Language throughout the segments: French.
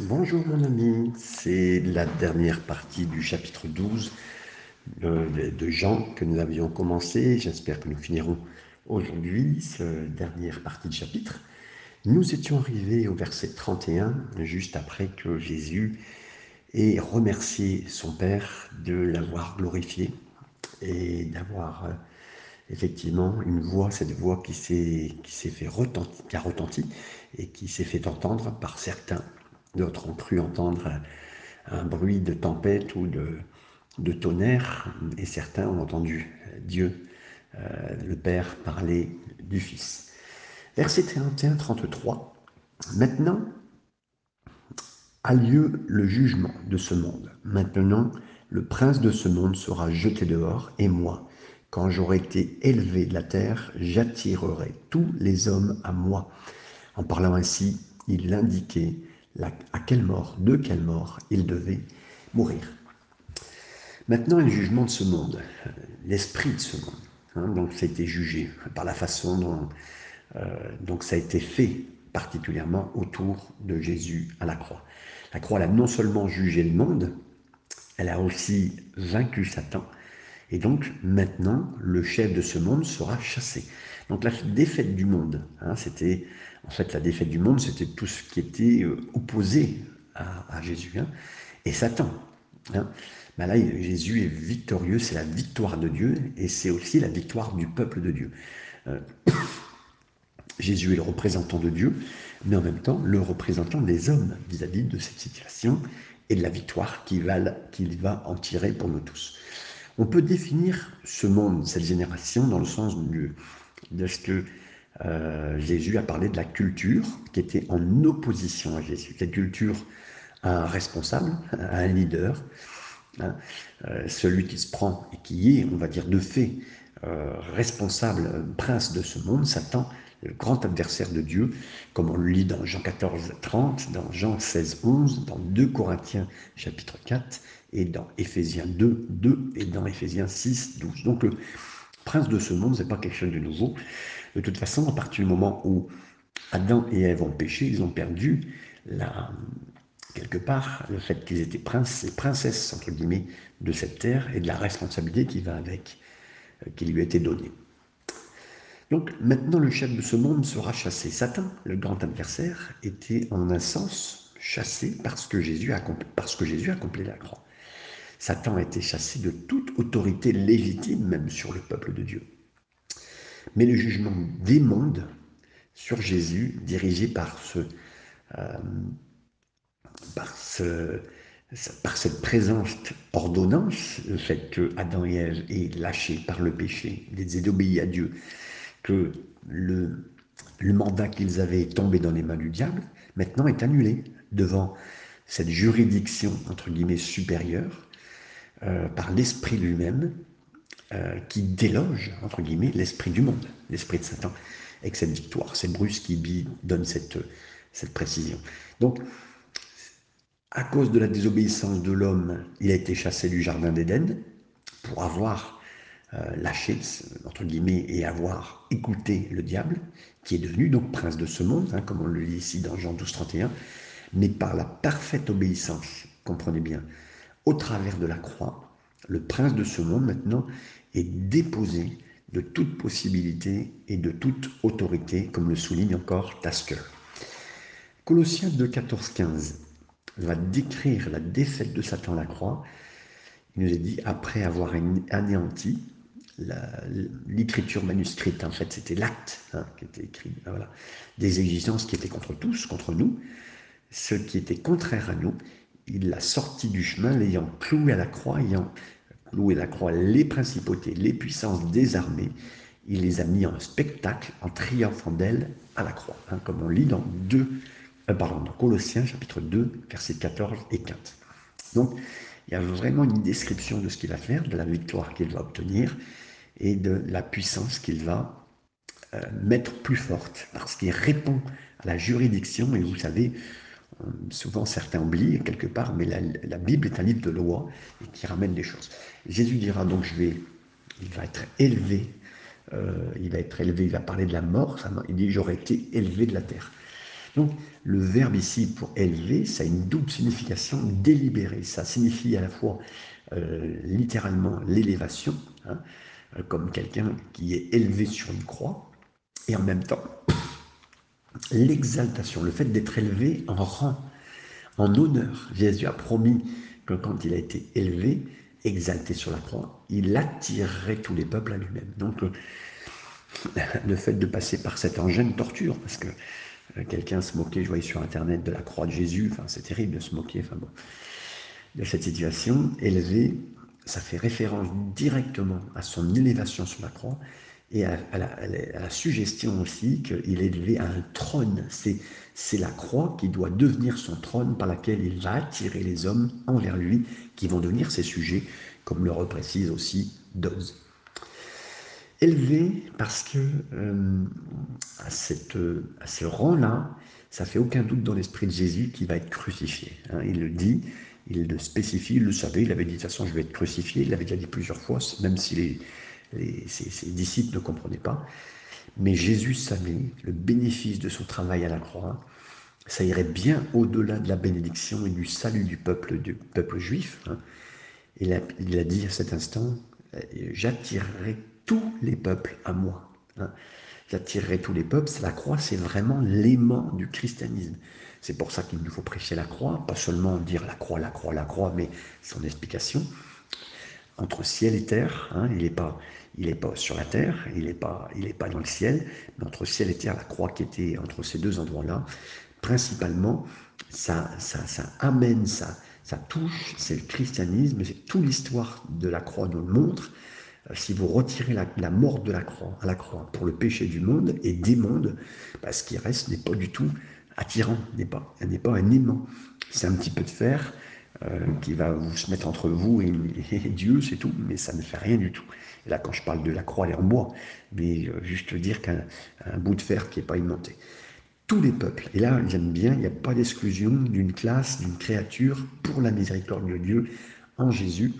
Bonjour mon ami, c'est la dernière partie du chapitre 12 euh, de Jean que nous avions commencé. J'espère que nous finirons aujourd'hui cette dernière partie de chapitre. Nous étions arrivés au verset 31, juste après que Jésus ait remercié son Père de l'avoir glorifié et d'avoir euh, effectivement une voix, cette voix qui s'est fait retentir, a retenti et qui s'est fait entendre par certains D'autres ont cru entendre un bruit de tempête ou de, tonnerre, et certains ont entendu Dieu, euh, le Père, parler du Fils. Verset 31-33. Maintenant a lieu le jugement de ce monde. Maintenant, le prince de ce monde sera jeté dehors, et moi, quand j'aurai été élevé de la terre, j'attirerai tous les hommes à moi. En parlant ainsi, il indiquait à quelle mort, de quelle mort il devait mourir. Maintenant, le jugement de ce monde, l'esprit de ce monde. Hein, donc, ça a été jugé par la façon dont euh, donc ça a été fait particulièrement autour de Jésus à la croix. La croix, elle a non seulement jugé le monde, elle a aussi vaincu Satan. Et donc, maintenant, le chef de ce monde sera chassé. Donc, la défaite du monde, hein, c'était en fait, la défaite du monde, c'était tout ce qui était euh, opposé à, Jésus. Hein. et Satan. Hein. Ben là, Jésus est victorieux, c'est la victoire de Dieu, et c'est aussi la victoire du peuple de Dieu. Euh, Jésus est le représentant de Dieu, mais en même temps le représentant des hommes vis-à-vis de cette situation et de la victoire qu'il va, qu'il va en tirer pour nous tous. On peut définir ce monde, cette génération, dans le sens de ce que euh, Jésus a parlé de la culture qui était en opposition à Jésus. Cette culture a un responsable, a un leader, hein, euh, celui qui se prend et qui est, on va dire de fait, euh, responsable, prince de ce monde, Satan, le grand adversaire de Dieu, comme on le lit dans Jean 14, 30, dans Jean 16, 11, dans 2 Corinthiens chapitre 4, et dans Éphésiens 2, 2, et dans Éphésiens 6, 12. Donc le prince de ce monde, ce n'est pas quelque chose de nouveau. De toute façon, à partir du moment où Adam et Ève ont péché, ils ont perdu quelque part le fait qu'ils étaient princes et princesses, entre guillemets, de cette terre et de la responsabilité qui va avec, euh, qui lui a été donnée. Donc maintenant, le chef de ce monde sera chassé. Satan, le grand adversaire, était en un sens chassé parce que Jésus a parce accompli la croix. Satan a été chassé de toute autorité légitime, même sur le peuple de Dieu. Mais le jugement des mondes sur Jésus, dirigé par ce, euh, cette présence ordonnance, le fait que Adam et Ève aient lâché par le péché, ils désobéi à Dieu, que le, le mandat qu'ils avaient tombé dans les mains du diable, maintenant est annulé devant cette juridiction, entre guillemets, supérieure, euh, par l'Esprit lui-même, euh, qui déloge, entre guillemets, l'esprit du monde, l'esprit de Satan, avec cette victoire. C'est Bruce qui donne cette, cette précision. Donc, à cause de la désobéissance de l'homme, il a été chassé du Jardin d'Éden pour avoir euh, lâché, entre guillemets, et avoir écouté le diable, qui est devenu donc prince de ce monde, hein, comme on le lit ici dans Jean 12, 31, mais par la parfaite obéissance, comprenez bien, au travers de la croix, le prince de ce monde maintenant est déposé de toute possibilité et de toute autorité, comme le souligne encore Tasker. Colossiens 2, 14, 15 va décrire la défaite de Satan à la croix. Il nous est dit, après avoir anéanti l'écriture manuscrite, en fait c'était l'acte hein, qui était écrit, ben des exigences qui étaient contre tous, contre nous, ce qui était contraire à nous, il l'a sorti du chemin, l'ayant cloué à la croix, ayant louer la croix les principautés, les puissances désarmées. Il les a mis en spectacle en triomphant d'elles à la croix, hein, comme on lit dans, 2, euh, pardon, Colossiens chapitre 2, versets 14 et 15. Donc, il y a vraiment une description de ce qu'il va faire, de la victoire qu'il va obtenir et de la puissance qu'il va euh, mettre plus forte, parce qu'il répond à la juridiction, et vous savez, souvent certains oublient quelque part, mais la, Bible est un livre de loi qui ramène des choses. Jésus dira donc je vais, il va être élevé, euh, il va être élevé, il va parler de la mort, il dit j'aurais été élevé de la terre. Donc, le verbe ici pour élever, ça a une double signification délibérée. Ça signifie à la fois euh, littéralement l'élévation, hein, euh, comme quelqu'un qui est élevé sur une croix, et en même temps l'exaltation, le fait d'être élevé en rang, en honneur. Jésus a promis que quand il a été élevé, exalté sur la croix, il attirerait tous les peuples à lui-même. Donc, le fait de passer par cet engin torture, parce que euh, quelqu'un se moquait, je voyais sur Internet, de la croix de Jésus, enfin, c'est terrible de se moquer, enfin bon, de cette situation. Élevé, ça fait référence directement à son élévation sur la croix et à, la, suggestion aussi qu'il est élevé à un trône. C'est la croix qui doit devenir son trône par laquelle il va attirer les hommes envers lui, qui vont devenir ses sujets, comme le reprécise aussi Dodds élevé parce que euh, à, cette, à ce rang-là, ça fait aucun doute dans l'esprit de Jésus qu'il va être crucifié. Hein. il le dit, il le spécifie, il le savait, il avait dit de toute façon je vais être crucifié, il l'avait déjà dit plusieurs fois, même si les, ses, disciples ne comprenaient pas. Mais Jésus savait le bénéfice de son travail à la croix, ça irait bien au-delà de la bénédiction et du salut du peuple, du peuple juif. Hein. Il, a, dit à cet instant, j'attirerai tous les peuples à moi. Hein. J'attirerai tous les peuples. La croix, c'est vraiment l'aimant du christianisme. C'est pour ça qu'il nous faut prêcher la croix, pas seulement dire la croix, la croix, la croix, mais son explication. Entre ciel et terre, hein, il n'est pas, il pas sur la terre, il n'est pas, il pas dans le ciel, mais entre ciel et terre, la croix qui était entre ces deux endroits-là, principalement, ça, ça, ça amène, ça, ça touche, c'est le christianisme, c'est toute l'histoire de la croix nous le montre, euh, si vous retirez la, mort de la croix, à la croix pour le péché du monde et des mondes, bah, ce qui reste n'est pas du tout attirant, n'est pas, n'est pas un aimant. C'est un petit peu de fer qui va vous se mettre entre vous et, Dieu, c'est tout, mais ça ne fait rien du tout. Et là, quand je parle de la croix, elle est en bois, mais euh, juste dire qu'un bout de fer qui n'est pas aimanté. Tous les peuples, et là j'aime bien, il n'y a pas d'exclusion d'une classe, d'une créature pour la miséricorde de Dieu en Jésus.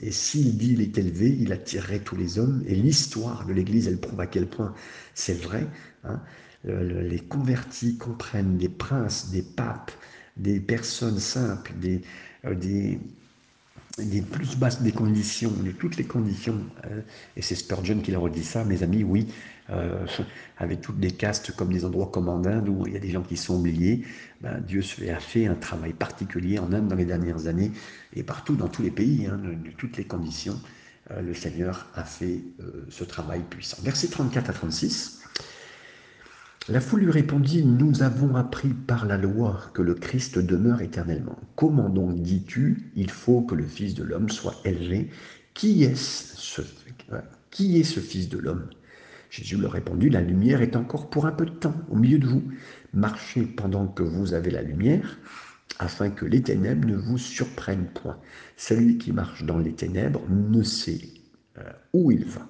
Et s'il dit il est élevé, il attirerait tous les hommes. Et l'histoire de l'Église, elle prouve à quel point c'est vrai. Hein. les convertis comprennent des princes, des papes, des personnes simples, des, euh, des, des plus basses des conditions, de toutes les conditions. Euh, et c'est Spurgeon qui leur dit ça, mes amis, oui, euh, avec toutes les castes comme des endroits comme en Inde où il y a des gens qui sont oubliés, ben, Dieu a fait un travail particulier en Inde dans les dernières années et partout dans tous les pays, hein, de, toutes les conditions. Euh, le Seigneur a fait ce travail puissant. Verset 34 à 36. La foule lui répondit, Nous avons appris par la loi que le Christ demeure éternellement. Comment donc dis-tu, il faut que le Fils de l'homme soit élevé? Qui est ce, qui est ce Fils de l'homme? Jésus leur répondit, La lumière est encore pour un peu de temps au milieu de vous. Marchez pendant que vous avez la lumière, afin que les ténèbres ne vous surprennent point. Celui qui marche dans les ténèbres ne sait euh, où il va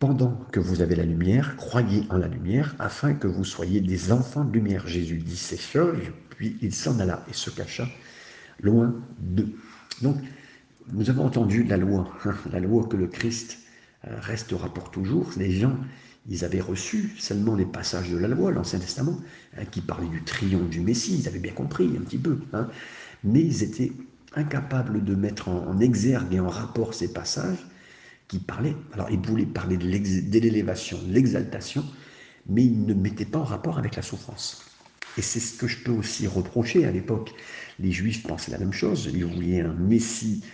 pendant que vous avez la lumière, croyez en la lumière, afin que vous soyez des enfants de lumière. Jésus dit ces choses, puis il s'en alla et se cacha loin d'eux. Donc, nous avons entendu la loi, hein, la loi que le Christ euh, restera pour toujours. Les gens, ils avaient reçu seulement les passages de la loi, l'Ancien Testament, hein, qui parlaient du triomphe du Messie, ils avaient bien compris un petit peu, hein. mais ils étaient incapables de mettre en exergue et en rapport ces passages qui parlait. Alors, il voulait parler de l'élévation, de l'exaltation, mais il ne mettait pas en rapport avec la souffrance. Et c'est ce que je peux aussi reprocher à l'époque. Les Juifs pensaient la même chose. Ils voulaient un Messie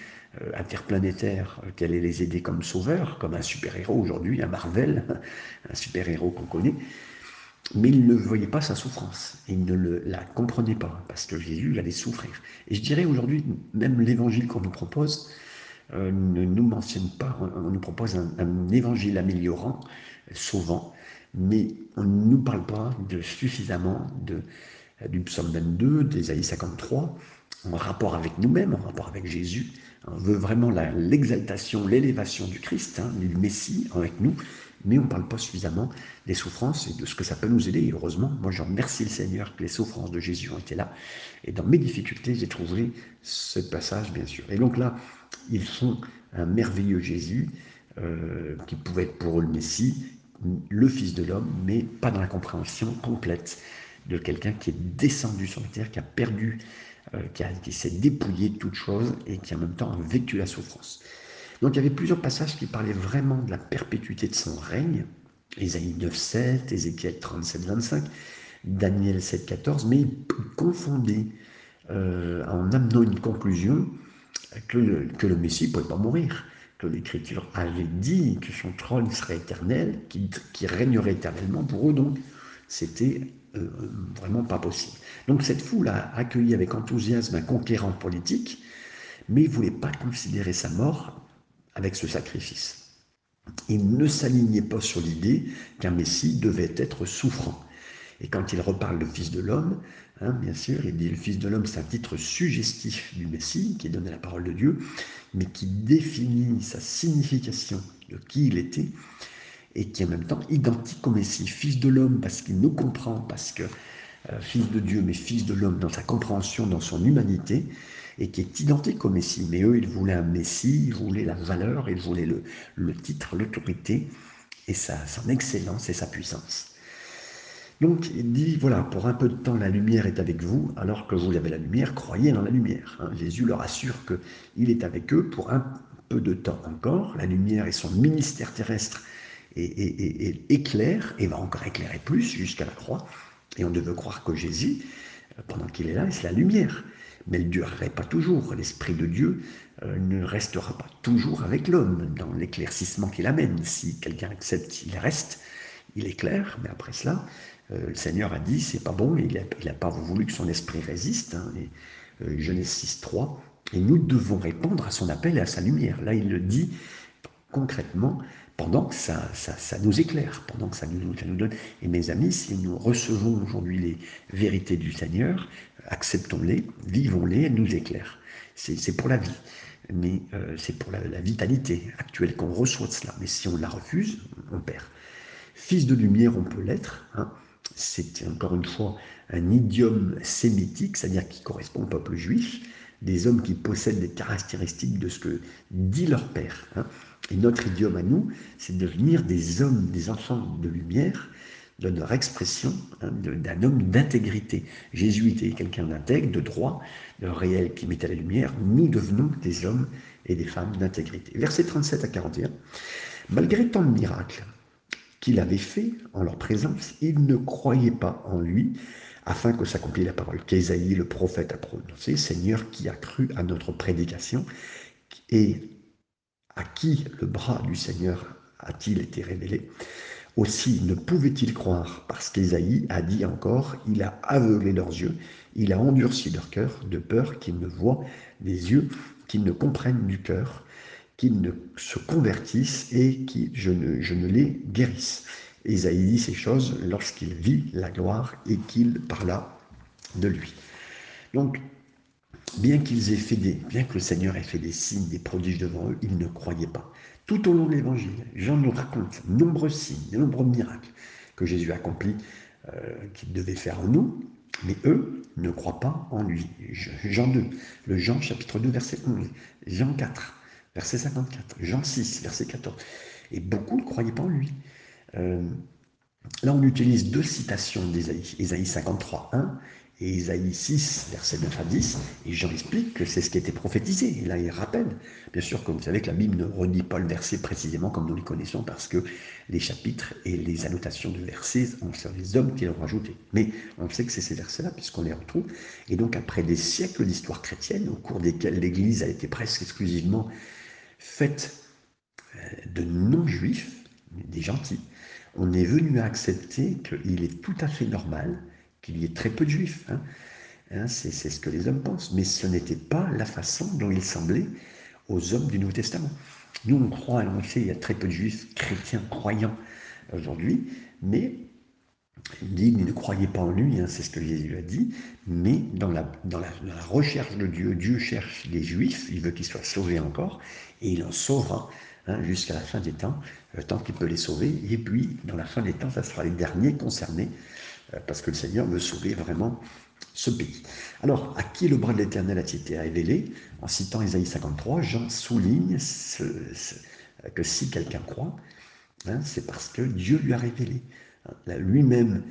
euh, interplanétaire euh, qui allait les aider comme sauveur, comme un super-héros aujourd'hui, un Marvel, un super-héros qu'on connaît. Mais ils ne voyaient pas sa souffrance. Ils ne la comprenaient pas, parce que Jésus allait souffrir. Et je dirais aujourd'hui, même l'évangile qu'on nous propose, euh, ne nous mentionne pas, on nous propose un, évangile améliorant, sauvant, mais on ne nous parle pas suffisamment de, du psaume 22, d'Ésaïe 53, en rapport avec nous-mêmes, en rapport avec Jésus. On veut vraiment l'exaltation, l'élévation du Christ, hein, du Messie avec nous, mais on ne parle pas suffisamment des souffrances et de ce que ça peut nous aider. Et heureusement, moi je remercie le Seigneur que les souffrances de Jésus ont été là. Et dans mes difficultés, j'ai trouvé ce passage, bien sûr. Et donc là, ils sont un merveilleux Jésus euh, qui pouvait être pour eux le Messie, le Fils de l'homme, mais pas dans la compréhension complète de quelqu'un qui est descendu sur la terre, qui a perdu, euh, qui, s'est dépouillé de toute chose et qui en même temps a vécu la souffrance. Donc il y avait plusieurs passages qui parlaient vraiment de la perpétuité de son règne. Ésaïe 9, Ézéchiel 37, 25, Daniel 7, 14, mais il confondait euh, en amenant une conclusion que, le Messie ne pouvait pas mourir, que l'Écriture avait dit que son trône serait éternel, qu'il régnerait éternellement pour eux, donc c'était euh, vraiment pas possible. Donc cette foule a accueilli avec enthousiasme un conquérant politique, mais il ne voulait pas considérer sa mort avec ce sacrifice. Il ne s'alignait pas sur l'idée qu'un Messie devait être souffrant. Et quand il reparle de Fils de l'homme, hein, bien sûr, il dit le Fils de l'homme, c'est un titre suggestif du Messie, qui donne la parole de Dieu, mais qui définit sa signification de qui il était, et qui est en même temps identique au Messie. Fils de l'homme, parce qu'il nous comprend, parce que euh, Fils de Dieu, mais Fils de l'homme dans sa compréhension, dans son humanité, et qui est identique au Messie. Mais eux, ils voulaient un Messie, ils voulaient la valeur, ils voulaient le, le titre, l'autorité, et sa, son excellence et sa puissance. Donc il dit, voilà, pour un peu de temps, la lumière est avec vous, alors que vous avez la lumière, croyez dans la lumière. Hein. Jésus leur assure qu'il est avec eux pour un peu de temps encore. La lumière et son ministère terrestre est, éclaire, et va encore éclairer plus jusqu'à la croix. Et on devait croire que Jésus, pendant qu'il est là, c'est la lumière. Mais elle ne durerait pas toujours. L'Esprit de Dieu euh, ne restera pas toujours avec l'homme dans l'éclaircissement qu'il amène. Si quelqu'un accepte, il reste, il éclaire, mais après cela, euh, le Seigneur a dit, c'est pas bon, il n'a pas voulu que son esprit résiste. Hein, et, Genèse 6, 3, et nous devons répondre à son appel et à sa lumière. Là, il le dit concrètement pendant que ça, ça, nous éclaire, pendant que ça nous, ça nous, donne. Et mes amis, si nous recevons aujourd'hui les vérités du Seigneur, acceptons-les, vivons-les, elles nous éclairent. C'est pour la vie, mais euh, c'est pour la, vitalité actuelle qu'on reçoit de cela. Mais si on la refuse, on perd. Fils de lumière, on peut l'être. Hein. C'est encore une fois un idiome sémitique, c'est-à-dire qui correspond au peuple juif, des hommes qui possèdent des caractéristiques de ce que dit leur père. Hein. Et notre idiome à nous, c'est de devenir des hommes, des enfants de lumière, de leur expression hein, d'un homme d'intégrité. Jésus était quelqu'un d'intègre, de droit, de réel qui mettait la lumière. Nous devenons des hommes et des femmes d'intégrité. Versets 37 à 41. Malgré tant de miracles qu'il avait fait en leur présence, ils ne croyaient pas en lui, afin que s'accomplisse la parole qu'Ésaïe le prophète a prononcée, Seigneur qui a cru à notre prédication et à qui le bras du Seigneur a-t-il été révélé? Aussi ne pouvait-il croire parce qu'Ésaïe a dit encore, il a aveuglé leurs yeux, il a endurci leur cœur de peur qu'ils ne voient des yeux, qu'ils ne comprennent du cœur, qu'ils ne se convertissent et que je ne, je ne les guérisse. Ésaïe dit ces choses lorsqu'il vit la gloire et qu'il parla de lui. Donc, bien qu'ils aient fait des, bien que le Seigneur ait fait des signes, des prodiges devant eux, ils ne croyaient pas. Tout au long de l'évangile, Jean nous raconte nombreux signes, de nombreux miracles que Jésus a accomplis, euh, qu'il devait faire en nous, mais eux ne croient pas en lui. Jean 2, le Jean chapitre 2, verset 11, Jean 4, verset 54, Jean 6, verset 14. Et beaucoup ne croyaient pas en lui. Euh, là, on utilise deux citations d'Ésaïe, Ésaïe 53, 1 et Isaïe 6, verset 9 à 10, et Jean explique que c'est ce qui était prophétisé. Et là, il rappelle, bien sûr, que vous savez que la Bible ne redit pas le verset précisément comme nous les connaissons, parce que les chapitres et les annotations de versets, on sait les hommes qui l'ont rajouté. Mais on sait que c'est ces versets-là, puisqu'on les retrouve. Et donc, après des siècles d'histoire chrétienne, au cours desquels l'Église a été presque exclusivement faite euh, de non-juifs, des gentils, on est venu à accepter qu'il est tout à fait normal qu'il y ait très peu de juifs. Hein. Hein, c'est ce que les hommes pensent. Mais ce n'était pas la façon dont il semblait aux hommes du Nouveau Testament. Nous, on croit, en effet, il y a très peu de juifs chrétiens croyants aujourd'hui, mais il dit, ne croyez pas en lui, hein, c'est ce que Jésus a dit, mais dans la, recherche de Dieu, Dieu cherche les juifs, il veut qu'ils soient sauvés encore, et il en sauvera jusqu'à la fin des temps, euh, tant qu'il peut les sauver, et puis dans la fin des temps, ça sera les derniers concernés parce que le Seigneur veut sauver vraiment ce pays. Alors, à qui le bras de l'Éternel a été révélé En citant Isaïe 53, Jean souligne que si quelqu'un croit, hein, c'est parce que Dieu lui a révélé. Lui-même,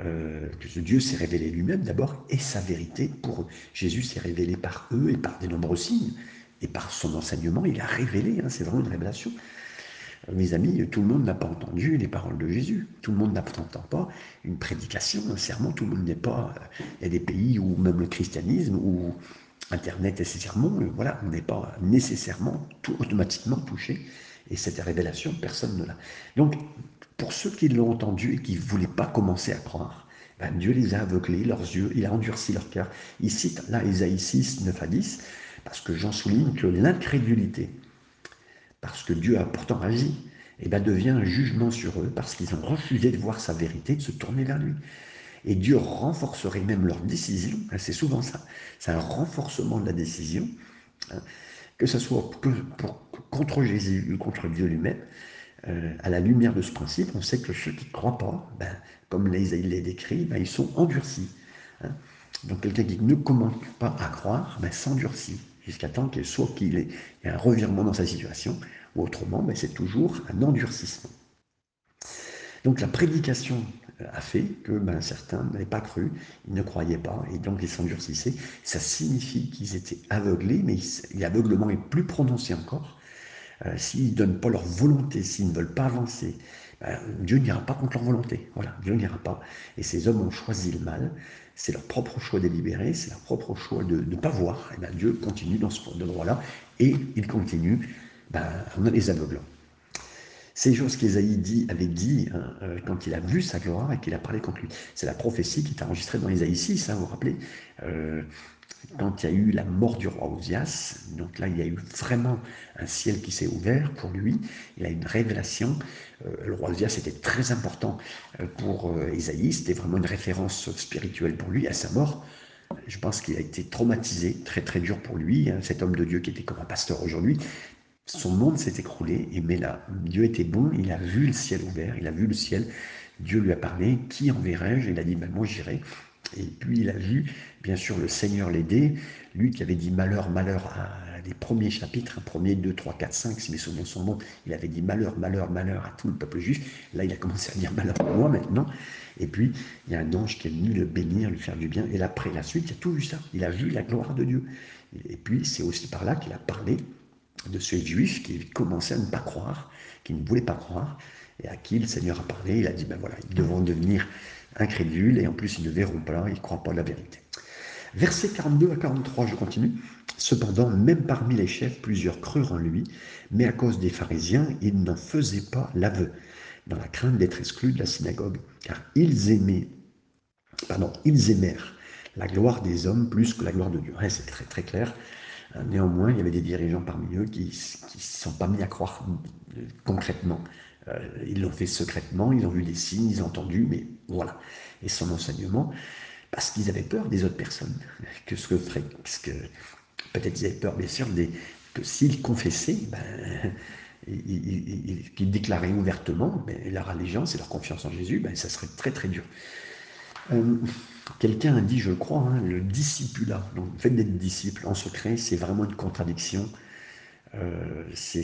euh, ce Dieu s'est révélé lui-même d'abord et sa vérité pour eux. Jésus s'est révélé par eux et par des nombreux signes et par son enseignement, il a révélé, hein, c'est vraiment une révélation. Euh, mes amis, tout le monde n'a pas entendu les paroles de Jésus. Tout le monde n'entend pas une prédication, un sermon. Tout le monde n'est pas. Euh, il y a des pays où même le christianisme, ou Internet et ses sermons, voilà, on n'est pas nécessairement tout automatiquement touché. Et cette révélation, personne ne l'a. Donc, pour ceux qui l'ont entendu et qui ne voulaient pas commencer à croire, ben, Dieu les a aveuglés, leurs yeux, il a endurci leur cœur. Il cite là Isaïe 6, 9 à 10, parce que j'en souligne que l'incrédulité, parce que Dieu a pourtant agi, eh ben, devient un jugement sur eux, parce qu'ils ont refusé de voir sa vérité, de se tourner vers lui. Et Dieu renforcerait même leur décision, hein, c'est souvent ça, c'est un renforcement de la décision, hein, que ce soit contre Jésus ou contre Dieu lui-même, euh, à la lumière de ce principe, on sait que ceux qui ne croient pas, ben, comme les, il est décrit, ben, ils sont endurcis. Hein. Donc quelqu'un qui ne commence pas à croire ben, s'endurcit jusqu'à temps qu'il soit qu'il ait un revirement dans sa situation, ou autrement, ben, c'est toujours un endurcissement. Donc la prédication euh, a fait que ben, certains n'avaient pas cru, ils ne croyaient pas, et donc ils s'endurcissaient. Ça signifie qu'ils étaient aveuglés, mais l'aveuglement est plus prononcé encore, euh, s'ils ne donnent pas leur volonté, s'ils ne veulent pas avancer, ben, Dieu n'ira pas contre leur volonté. Voilà, Dieu n'ira pas. Et ces hommes ont choisi le mal. C'est leur propre choix délibéré, c'est leur propre choix de ne pas voir. Et ben, Dieu continue dans ce endroit-là et il continue ben, en les aveuglant. Ces choses qu'Ésaïe dit, avait dit hein, euh, quand il a vu sa gloire et qu'il a parlé contre lui. C'est la prophétie qui est enregistrée dans Ésaïe 6, hein, vous vous rappelez euh, quand il y a eu la mort du roi Osias, donc là il y a eu vraiment un ciel qui s'est ouvert pour lui, il a une révélation, euh, le roi Osias était très important euh, pour euh, Isaïe, c'était vraiment une référence spirituelle pour lui, à sa mort, je pense qu'il a été traumatisé, très très dur pour lui, hein, cet homme de Dieu qui était comme un pasteur aujourd'hui, son monde s'est écroulé, et mais là, Dieu était bon, il a vu le ciel ouvert, il a vu le ciel, Dieu lui a parlé, qui enverrai-je? Il a dit, ben, moi j'irai, et puis il a vu, bien sûr, le Seigneur l'aider, lui qui avait dit malheur, malheur à les premiers chapitres, un premier, deux, trois, quatre, cinq, si mes souvenirs sont bons, il avait dit malheur, malheur, malheur à tout le peuple juif. Là, il a commencé à dire malheur à moi maintenant. Et puis, il y a un ange qui est venu le bénir, lui faire du bien. Et après, la suite, il a tout vu ça. Il a vu la gloire de Dieu. Et puis, c'est aussi par là qu'il a parlé de ces juifs qui commençaient à ne pas croire, qui ne voulaient pas croire, et à qui le Seigneur a parlé. Il a dit, ben voilà, ils devront devenir incrédules, et en plus ils ne verront pas, ils ne croient pas la vérité. Versets 42 à 43, je continue. Cependant, même parmi les chefs, plusieurs crurent en lui, mais à cause des pharisiens, ils n'en faisaient pas l'aveu, dans la crainte d'être exclus de la synagogue, car ils aimaient, pardon, ils aimèrent la gloire des hommes plus que la gloire de Dieu. c'est très très clair. Néanmoins, il y avait des dirigeants parmi eux qui ne se sont pas mis à croire concrètement euh, ils l'ont fait secrètement, ils ont vu des signes, ils ont entendu, mais voilà. Et son enseignement, parce qu'ils avaient peur des autres personnes. Que ce que ferait, que peut-être ils avaient peur, bien sûr, des, que s'ils confessaient, ben, qu'ils déclaraient ouvertement ben, leur allégeance et leur confiance en Jésus, ben, ça serait très très dur. Euh, quelqu'un a dit, je crois, hein, le discipulat, donc le fait d'être disciple en secret, c'est vraiment une contradiction. Euh, c'est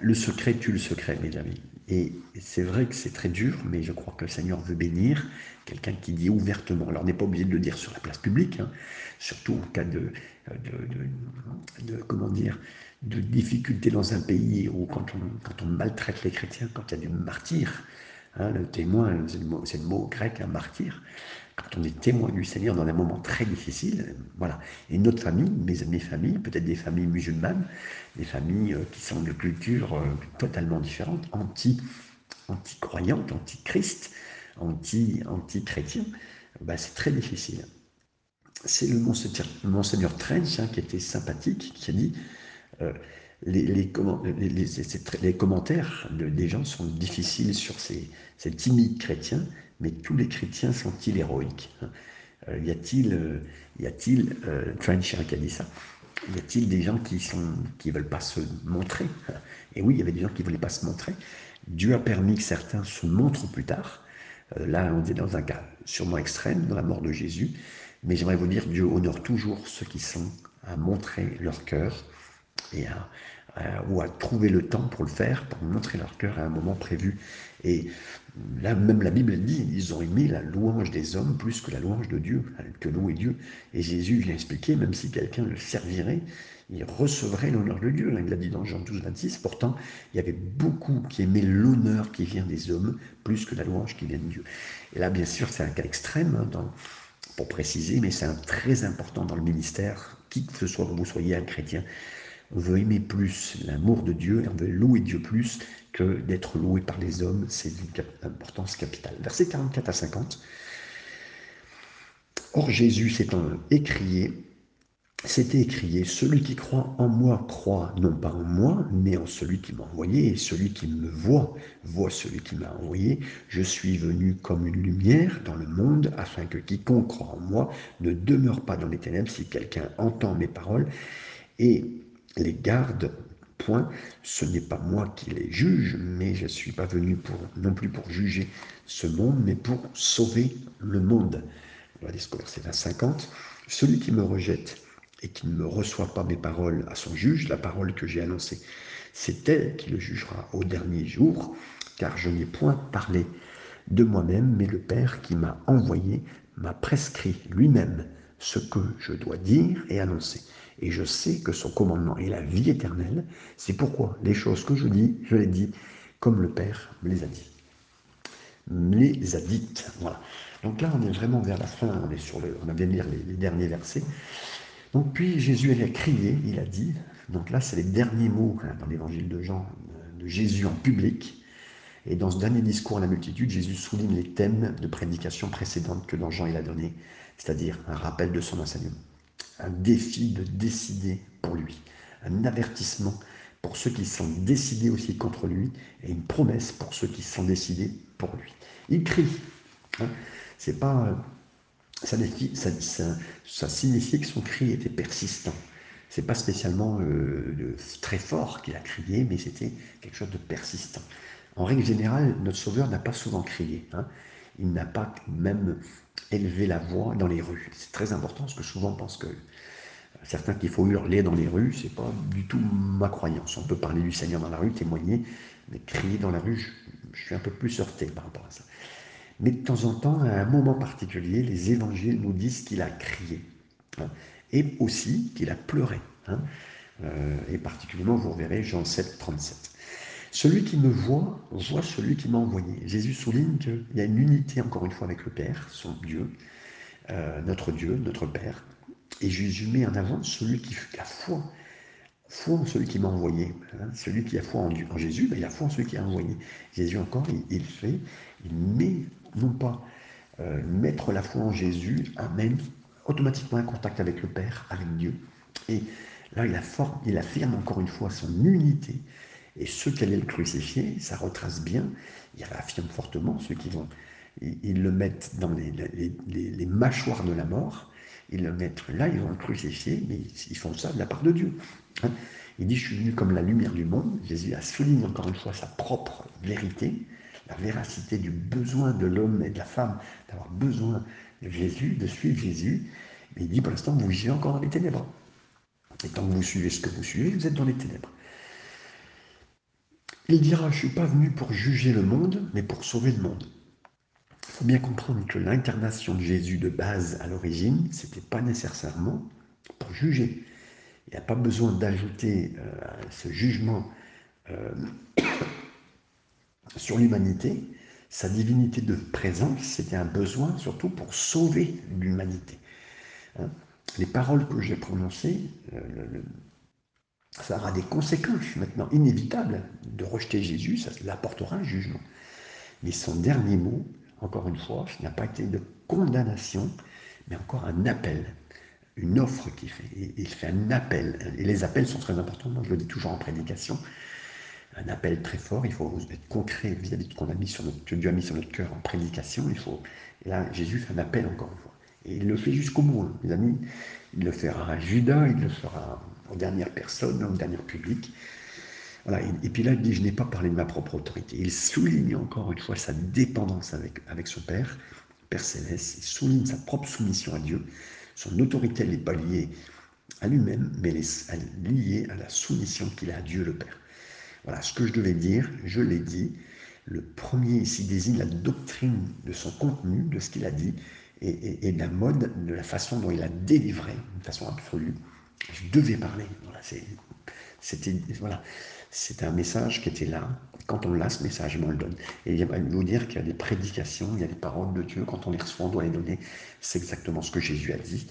le secret tue le secret, mes amis. Et c'est vrai que c'est très dur, mais je crois que le Seigneur veut bénir quelqu'un qui dit ouvertement. Alors, on n'est pas obligé de le dire sur la place publique, hein, surtout en cas de, de, comment dire, de difficulté dans un pays ou quand on, quand on maltraite les chrétiens, quand il y a du martyr. Hein, le témoin, c'est le, mot grec, un martyr quand on est témoin du Seigneur dans un moment très difficile, voilà. Et notre famille, mes, mes familles, peut-être des familles musulmanes, des familles euh, qui sont de cultures euh, totalement différentes, anti, anti-croyantes, anti-Christ, anti, anti-chrétiens, bah, c'est très difficile. C'est le monseigneur, monseigneur Trench hein, qui était sympathique, qui a dit euh, les, commentaires des gens sont difficiles sur ces, timides chrétiens mais tous les chrétiens sont-ils héroïques hein? Euh, Y a-t-il, euh, y a-t-il, euh, a dit ça, y a-t-il des gens qui sont qui veulent pas se montrer? Et oui, il y avait des gens qui voulaient pas se montrer. Dieu a permis que certains se montrent plus tard. là, on est dans un cas sûrement extrême, dans la mort de Jésus. Mais j'aimerais vous dire, Dieu honore toujours ceux qui sont à montrer leur cœur et à, ou à trouver le temps pour le faire, pour montrer leur cœur à un moment prévu. Et là, même la Bible dit, ils ont aimé la louange des hommes plus que la louange de Dieu, que louer Dieu. Et Jésus vient expliquer, même si quelqu'un le servirait, il recevrait l'honneur de Dieu. Il l'a dit dans Jean 12, 26. Pourtant, il y avait beaucoup qui aimaient l'honneur qui vient des hommes plus que la louange qui vient de Dieu. Et là, bien sûr, c'est un cas extrême hein, pour préciser, mais c'est un très important dans le ministère, qui que ce soit que vous soyez un chrétien. On veut aimer plus l'amour de Dieu on veut louer Dieu plus que d'être loué par les hommes. C'est d'une importance capitale. Versets 44 à 50. Or Jésus s'étant écrié, c'était écrié, celui qui croit en moi croit non pas en moi, mais en celui qui m'a envoyé, et celui qui me voit, voit celui qui m'a envoyé. Je suis venu comme une lumière dans le monde, afin que quiconque croit en moi ne demeure pas dans les ténèbres si quelqu'un entend mes paroles et les garde. Point, ce n'est pas moi qui les juge, mais je ne suis pas venu pour, non plus pour juger ce monde, mais pour sauver le monde. Voilà ce verset 50. Celui qui me rejette et qui ne me reçoit pas mes paroles à son juge, la parole que j'ai annoncée, c'est elle qui le jugera au dernier jour, car je n'ai point parlé de moi-même, mais le Père qui m'a envoyé m'a prescrit lui-même ce que je dois dire et annoncer. Et je sais que son commandement est la vie éternelle. C'est pourquoi les choses que je dis, je les dis comme le Père me les a dit. Me les a dites. Voilà. Donc là, on est vraiment vers la fin, on, est sur le, on lire les, les derniers versets. Donc puis Jésus a crié, il a dit, donc là c'est les derniers mots hein, dans l'évangile de Jean, euh, de Jésus en public. Et dans ce dernier discours à la multitude, Jésus souligne les thèmes de prédication précédentes que dans Jean il a donné, c'est-à-dire un rappel de son enseignement, un défi de décider pour lui, un avertissement pour ceux qui sont décidés aussi contre lui, et une promesse pour ceux qui sont décidés pour lui. Il crie. Hein. C'est pas euh, ça, ça, que son cri était persistant. C'est pas spécialement euh, très fort qu'il a crié, mais c'était quelque chose de persistant. En règle générale, notre Sauveur n'a pas souvent crié. Hein. Il n'a pas même élevé la voix dans les rues. C'est très important parce que souvent on pense que certains qu'il faut hurler dans les rues, c'est pas du tout ma croyance. On peut parler du Seigneur dans la rue, témoigner, mais crier dans la rue, je, suis un peu plus heurté par rapport à ça. Mais de temps en temps, à un moment particulier, les évangiles nous disent qu'il a crié. Hein, et aussi qu'il a pleuré. Hein. Euh, et particulièrement, vous verrez Jean 7, 37. Celui qui me voit, voit celui qui m'a envoyé. Jésus souligne qu'il y a une unité, encore une fois, avec le Père, son Dieu, euh, notre Dieu, notre Père. Et Jésus met en avant celui qui a foi. Foi en celui qui m'a envoyé. Hein. Celui qui a foi en, Jésus, ben, il a foi en celui qui a envoyé. Jésus encore, il, fait, il met non pas euh, mettre la foi en Jésus amène automatiquement un contact avec le Père, avec Dieu. Et là, il affirme encore une fois son unité. Et ceux qui allaient le crucifier, ça retrace bien, il affirme fortement, ceux qui vont, ils, le mettent dans les, mâchoires de la mort, ils le mettent là, ils vont le crucifier, mais ils font ça de la part de Dieu. Hein. il dit, je suis venu comme la lumière du monde. Jésus a souligné encore une fois sa propre vérité la véracité du besoin de l'homme et de la femme d'avoir besoin de Jésus, de suivre Jésus. Mais il dit pour l'instant, vous vivez encore dans les ténèbres. Et tant que vous suivez ce que vous suivez, vous êtes dans les ténèbres. Il dira, je ne suis pas venu pour juger le monde, mais pour sauver le monde. Il faut bien comprendre que l'incarnation de Jésus de base à l'origine, ce n'était pas nécessairement pour juger. Il n'y a pas besoin d'ajouter euh, ce jugement euh, sur l'humanité, sa divinité de présence, c'était un besoin surtout pour sauver l'humanité. Hein. les paroles que j'ai prononcées, euh, ça aura des conséquences maintenant inévitables de rejeter Jésus, ça l'apportera un jugement. Mais son dernier mot, encore une fois, ce n'a pas été de condamnation, mais encore un appel, une offre qu'il fait. Il fait un appel. Et les appels sont très importants, moi je le dis toujours en prédication un appel très fort, il faut être concret vis-à-vis de ce qu'on a mis sur notre, que Dieu a mis sur notre cœur en prédication. Il faut, et là, Jésus fait un appel encore une fois. Et il le fait jusqu'au bout, hein, mes amis. Il le fera à Judas, il le fera aux dernières personnes, aux derniers publics. Voilà, et, puis là, il dit, je n'ai pas parlé de ma propre autorité. Il souligne encore une fois sa dépendance avec, avec son Père, Père Céleste. Il souligne sa propre soumission à Dieu. Son autorité n'est pas liée à lui-même, mais lié à la soumission qu'il a à Dieu le Père. Voilà, ce que je devais dire, je l'ai dit. Le premier ici désigne la doctrine de son contenu, de ce qu'il a dit, et, de la mode, de la façon dont il a délivré, de façon absolue. Je devais parler. Voilà, c'était voilà, un message qui était là. Quand on l'a, ce message, on le donne. Et il va vous dire qu'il y a des prédications, il y a des paroles de Dieu. Quand on les reçoit, on doit les donner. C'est exactement ce que Jésus a dit.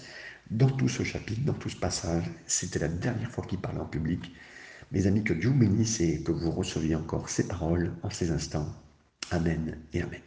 Dans tout ce chapitre, dans tout ce passage, c'était la dernière fois qu'il parlait en public. Mes amis, que Dieu vous bénisse et que vous receviez encore ces paroles en ces instants. Amen et Amen.